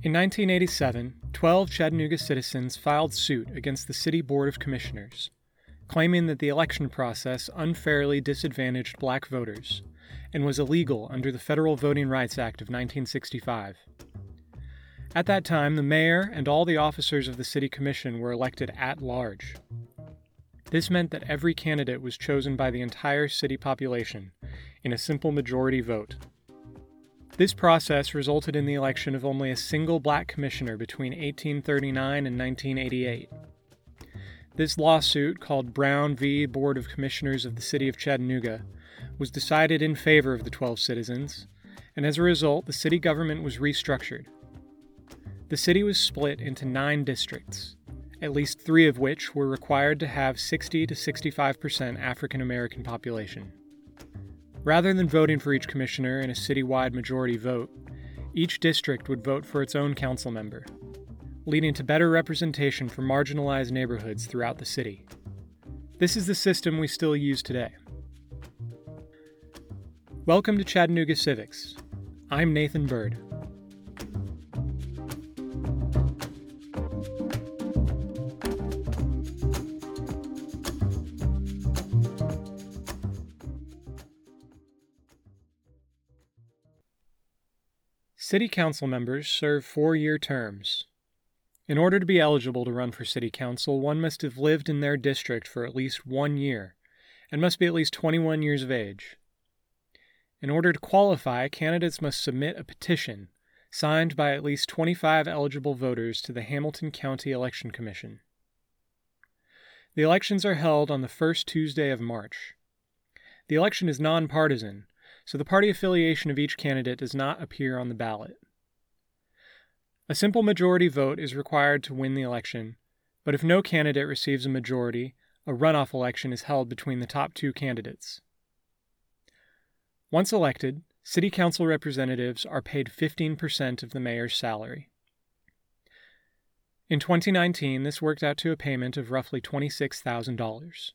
In 1987, 12 Chattanooga citizens filed suit against the City Board of Commissioners, claiming that the election process unfairly disadvantaged black voters and was illegal under the Federal Voting Rights Act of 1965. At that time, the mayor and all the officers of the City Commission were elected at large. This meant that every candidate was chosen by the entire city population in a simple majority vote. This process resulted in the election of only a single black commissioner between 1839 and 1988. This lawsuit, called Brown v. Board of Commissioners of the City of Chattanooga, was decided in favor of the 12 citizens, and as a result, the city government was restructured. The city was split into nine districts, at least three of which were required to have 60 to 65% African American population. Rather than voting for each commissioner in a citywide majority vote, each district would vote for its own council member, leading to better representation for marginalized neighborhoods throughout the city. This is the system we still use today. Welcome to Chattanooga Civics. I'm Nathan Bird. City Council members serve four year terms. In order to be eligible to run for City Council, one must have lived in their district for at least one year and must be at least 21 years of age. In order to qualify, candidates must submit a petition signed by at least 25 eligible voters to the Hamilton County Election Commission. The elections are held on the first Tuesday of March. The election is nonpartisan, so the party affiliation of each candidate does not appear on the ballot. A simple majority vote is required to win the election, but if no candidate receives a majority, a runoff election is held between the top two candidates. Once elected, City Council representatives are paid 15% of the mayor's salary. In 2019, this worked out to a payment of roughly $26,000.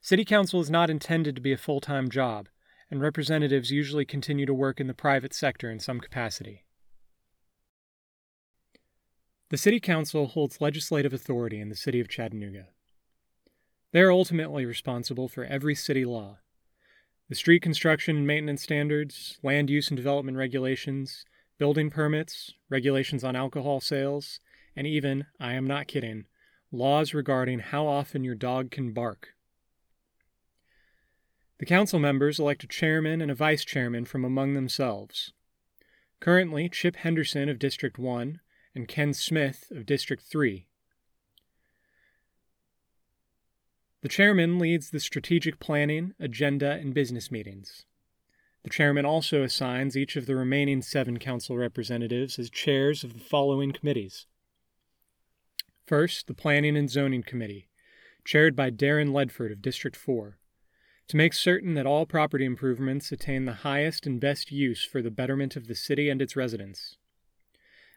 City Council is not intended to be a full time job, and representatives usually continue to work in the private sector in some capacity. The City Council holds legislative authority in the City of Chattanooga. They are ultimately responsible for every city law the street construction and maintenance standards, land use and development regulations, building permits, regulations on alcohol sales, and even, I am not kidding, laws regarding how often your dog can bark. The council members elect a chairman and a vice chairman from among themselves. Currently, Chip Henderson of District 1 and Ken Smith of District 3. The chairman leads the strategic planning, agenda, and business meetings. The chairman also assigns each of the remaining seven council representatives as chairs of the following committees. First, the Planning and Zoning Committee, chaired by Darrin Ledford of District 4 to make certain that all property improvements attain the highest and best use for the betterment of the city and its residents.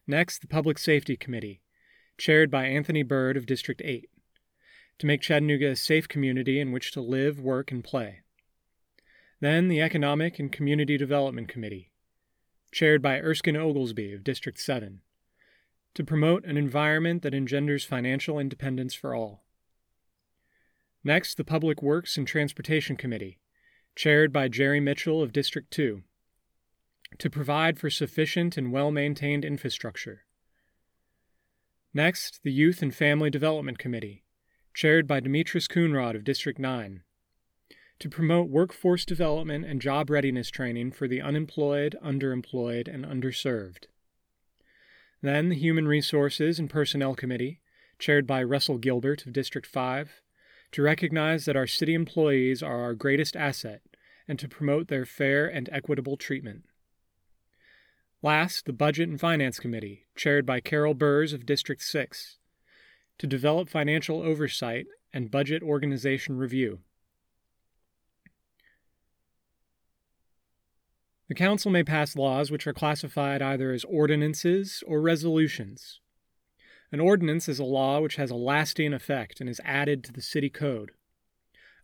Next, the Public Safety Committee, chaired by Anthony Byrd of District 8, to make Chattanooga a safe community in which to live, work, and play. Then, the Economic and Community Development Committee, chaired by Erskine Oglesby of District 7, to promote an environment that engenders financial independence for all. Next, the Public Works and Transportation Committee, chaired by Jerry Mitchell of District 2, to provide for sufficient and well maintained infrastructure. Next, the Youth and Family Development Committee, chaired by Demetrius Coonrod of District 9, to promote workforce development and job readiness training for the unemployed, underemployed, and underserved. Then, the Human Resources and Personnel Committee, chaired by Russell Gilbert of District 5, to recognize that our city employees are our greatest asset and to promote their fair and equitable treatment. Last, the Budget and Finance Committee, chaired by Carol Berz of District 6, to develop financial oversight and budget organization review. The Council may pass laws which are classified either as ordinances or resolutions. An ordinance is a law which has a lasting effect and is added to the city code.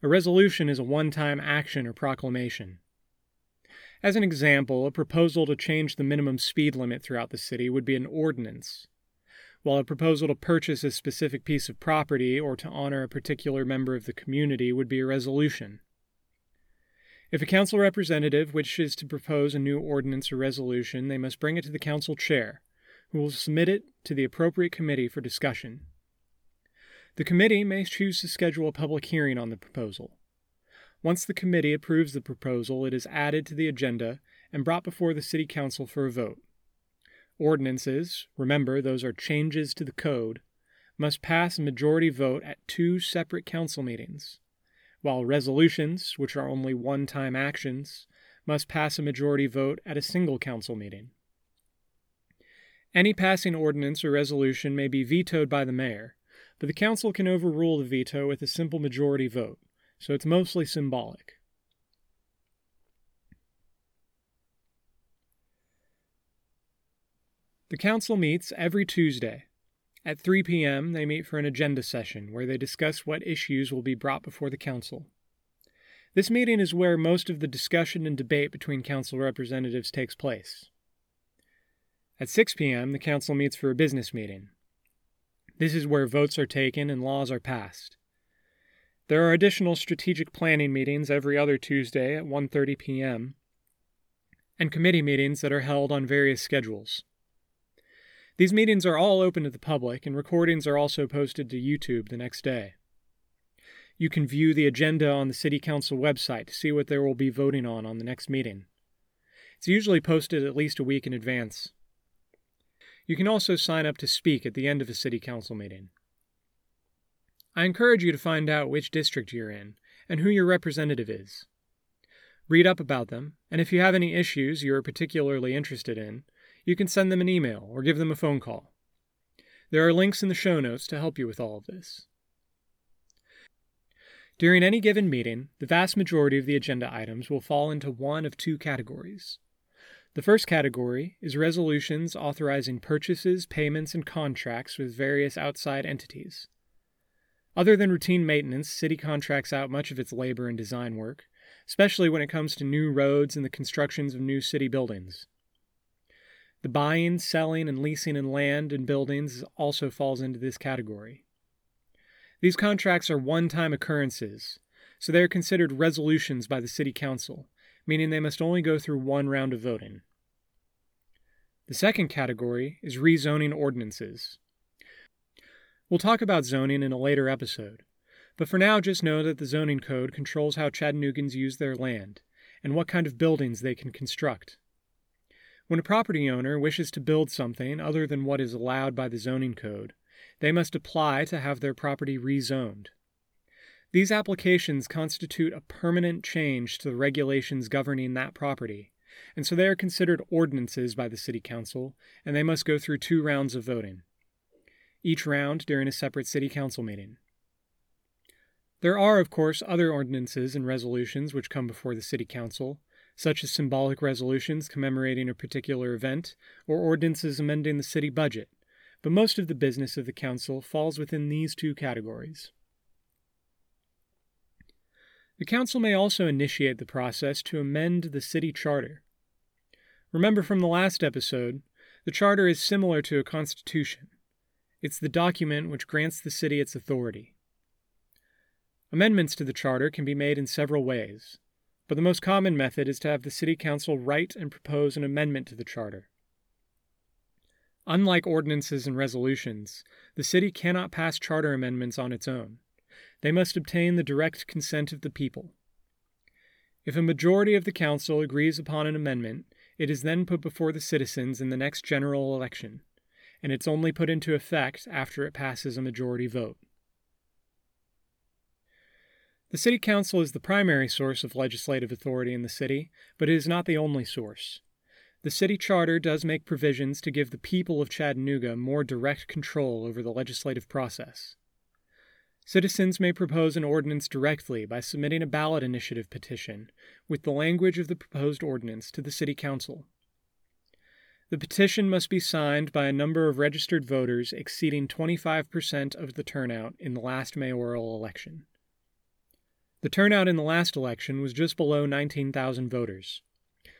A resolution is a one time action or proclamation. As an example, a proposal to change the minimum speed limit throughout the city would be an ordinance, while a proposal to purchase a specific piece of property or to honor a particular member of the community would be a resolution. If a council representative wishes to propose a new ordinance or resolution, they must bring it to the council chair, who will submit it to the appropriate committee for discussion. The committee may choose to schedule a public hearing on the proposal. Once the committee approves the proposal, it is added to the agenda and brought before the City Council for a vote. Ordinances, remember those are changes to the code, must pass a majority vote at two separate council meetings while resolutions, which are only one time actions, must pass a majority vote at a single council meeting. Any passing ordinance or resolution may be vetoed by the mayor, but the council can overrule the veto with a simple majority vote, so it's mostly symbolic. The council meets every Tuesday, at 3 p.m., they meet for an agenda session where they discuss what issues will be brought before the council. This meeting is where most of the discussion and debate between council representatives takes place. At 6 p.m., the council meets for a business meeting. This is where votes are taken and laws are passed. There are additional strategic planning meetings every other Tuesday at 1:30 p.m. and committee meetings that are held on various schedules. These meetings are all open to the public, and recordings are also posted to YouTube the next day. You can view the agenda on the City Council website to see what they will be voting on on the next meeting. It's usually posted at least a week in advance. You can also sign up to speak at the end of a City Council meeting. I encourage you to find out which district you're in and who your representative is. Read up about them, and if you have any issues you are particularly interested in, you can send them an email or give them a phone call. There are links in the show notes to help you with all of this. During any given meeting, the vast majority of the agenda items will fall into one of two categories. The first category is resolutions authorizing purchases, payments, and contracts with various outside entities. Other than routine maintenance, City contracts out much of its labor and design work, especially when it comes to new roads and the constructions of new city buildings. The buying, selling, and leasing in land and buildings also falls into this category. These contracts are one time occurrences, so they are considered resolutions by the City Council, meaning they must only go through one round of voting. The second category is rezoning ordinances. We'll talk about zoning in a later episode, but for now just know that the zoning code controls how Chattanoogan's use their land and what kind of buildings they can construct. When a property owner wishes to build something other than what is allowed by the zoning code, they must apply to have their property rezoned. These applications constitute a permanent change to the regulations governing that property, and so they are considered ordinances by the City Council, and they must go through two rounds of voting, each round during a separate City Council meeting. There are, of course, other ordinances and resolutions which come before the City Council, such as symbolic resolutions commemorating a particular event or ordinances amending the city budget, but most of the business of the council falls within these two categories. The council may also initiate the process to amend the city charter. Remember from the last episode, the charter is similar to a constitution. It's the document which grants the city its authority. Amendments to the charter can be made in several ways but the most common method is to have the City Council write and propose an amendment to the Charter. Unlike ordinances and resolutions, the City cannot pass charter amendments on its own. They must obtain the direct consent of the people. If a majority of the Council agrees upon an amendment, it is then put before the citizens in the next general election, and it's only put into effect after it passes a majority vote. The City Council is the primary source of legislative authority in the city, but it is not the only source. The city charter does make provisions to give the people of Chattanooga more direct control over the legislative process. Citizens may propose an ordinance directly by submitting a ballot initiative petition with the language of the proposed ordinance to the City Council. The petition must be signed by a number of registered voters exceeding 25% of the turnout in the last mayoral election. The turnout in the last election was just below 19,000 voters.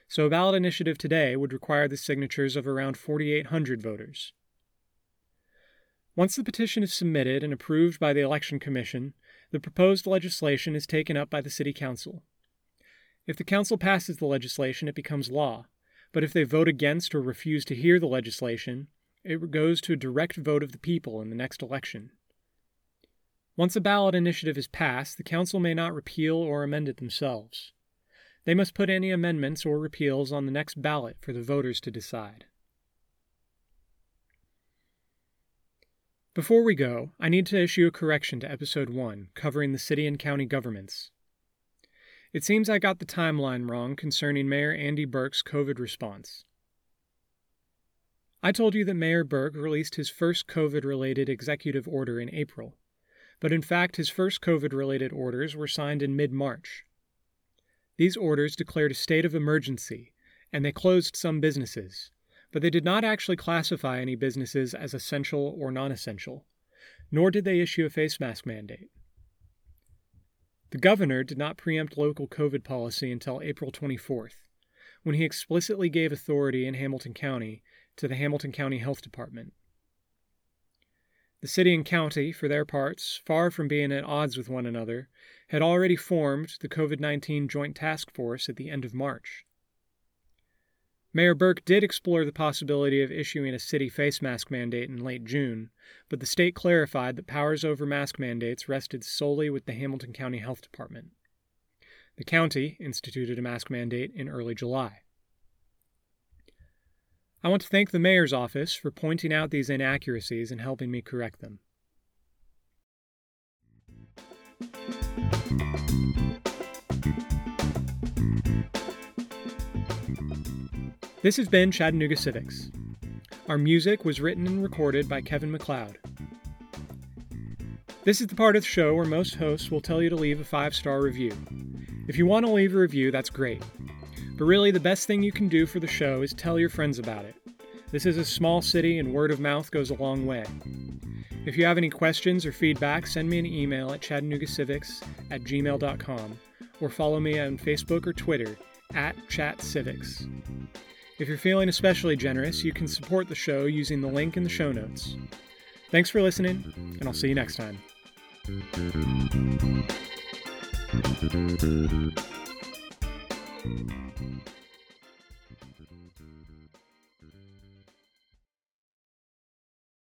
so a ballot initiative today would require the signatures of around 4,800 voters. Once the petition is submitted and approved by the Election Commission, the proposed legislation is taken up by the City Council. If the Council passes the legislation, it becomes law, but if they vote against or refuse to hear the legislation, it goes to a direct vote of the people in the next election. Once a ballot initiative is passed, the Council may not repeal or amend it themselves. They must put any amendments or repeals on the next ballot for the voters to decide. Before we go, I need to issue a correction to Episode 1, covering the city and county governments. It seems I got the timeline wrong concerning Mayor Andy Berke's COVID response. I told you that Mayor Berke released his first COVID related executive order in April, but in fact, his first COVID related orders were signed in mid March. These orders declared a state of emergency, and they closed some businesses, but they did not actually classify any businesses as essential or non essential, nor did they issue a face mask mandate. The governor did not preempt local COVID policy until April 24th, when he explicitly gave authority in Hamilton County to the Hamilton County Health Department. The city and county, for their parts, far from being at odds with one another, had already formed the COVID 19 Joint Task Force at the end of March. Mayor Berke did explore the possibility of issuing a city face mask mandate in late June, but the state clarified that powers over mask mandates rested solely with the Hamilton County Health Department. The county instituted a mask mandate in early July. I want to thank the mayor's office for pointing out these inaccuracies and helping me correct them. This has been Chattanooga Civics. Our music was written and recorded by Kevin MacLeod. This is the part of the show where most hosts will tell you to leave a five star review. If you want to leave a review, that's great. But really, the best thing you can do for the show is tell your friends about it. This is a small city, and word of mouth goes a long way. If you have any questions or feedback, send me an email at chattanoogacivics at gmail.com or follow me on Facebook or Twitter at chatcivics. If you're feeling especially generous, you can support the show using the link in the show notes. Thanks for listening, and I'll see you next time.